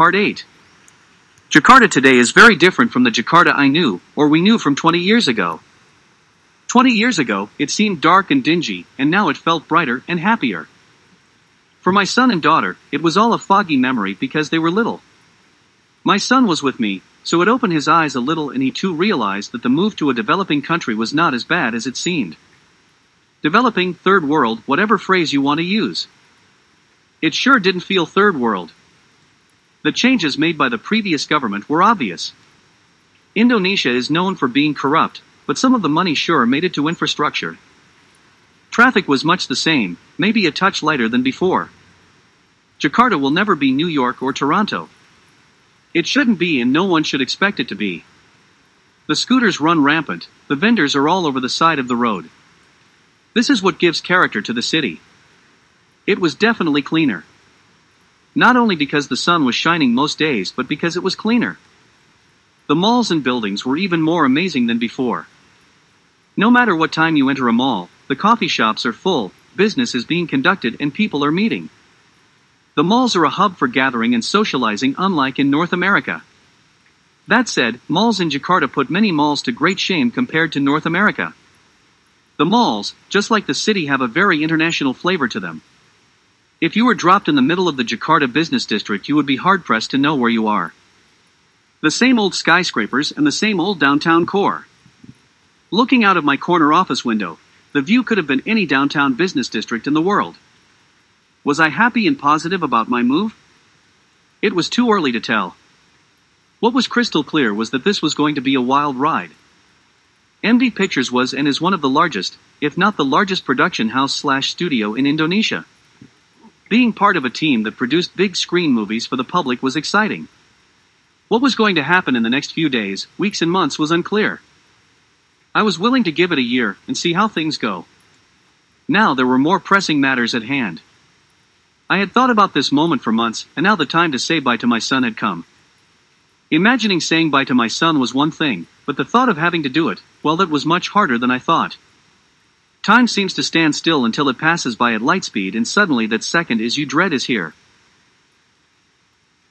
Part 8 Jakarta today is very different from the Jakarta I knew, or we knew from 20 years ago. 20 years ago, it seemed dark and dingy, and now it felt brighter and happier. For my son and daughter, it was all a foggy memory because they were little. My son was with me, so it opened his eyes a little and he too realized that the move to a developing country was not as bad as it seemed. Developing, third world, whatever phrase you want to use. It sure didn't feel third world. The changes made by the previous government were obvious. Indonesia is known for being corrupt, but some of the money sure made it to infrastructure. Traffic was much the same, maybe a touch lighter than before. Jakarta will never be New York or Toronto. It shouldn't be and no one should expect it to be. The scooters run rampant, the vendors are all over the side of the road. This is what gives character to the city. It was definitely cleaner. Not only because the sun was shining most days, but because it was cleaner. The malls and buildings were even more amazing than before. No matter what time you enter a mall, the coffee shops are full, business is being conducted, and people are meeting. The malls are a hub for gathering and socializing, unlike in North America. That said, malls in Jakarta put many malls to great shame compared to North America. The malls, just like the city, have a very international flavor to them. If you were dropped in the middle of the Jakarta business district, you would be hard pressed to know where you are. The same old skyscrapers and the same old downtown core. Looking out of my corner office window, the view could have been any downtown business district in the world. Was I happy and positive about my move? It was too early to tell. What was crystal clear was that this was going to be a wild ride. MD Pictures was and is one of the largest, if not the largest production house slash studio in Indonesia. Being part of a team that produced big screen movies for the public was exciting. What was going to happen in the next few days, weeks, and months was unclear. I was willing to give it a year and see how things go. Now there were more pressing matters at hand. I had thought about this moment for months, and now the time to say bye to my son had come. Imagining saying bye to my son was one thing, but the thought of having to do it, well, that was much harder than I thought. Time seems to stand still until it passes by at light speed, and suddenly that second is you dread is here.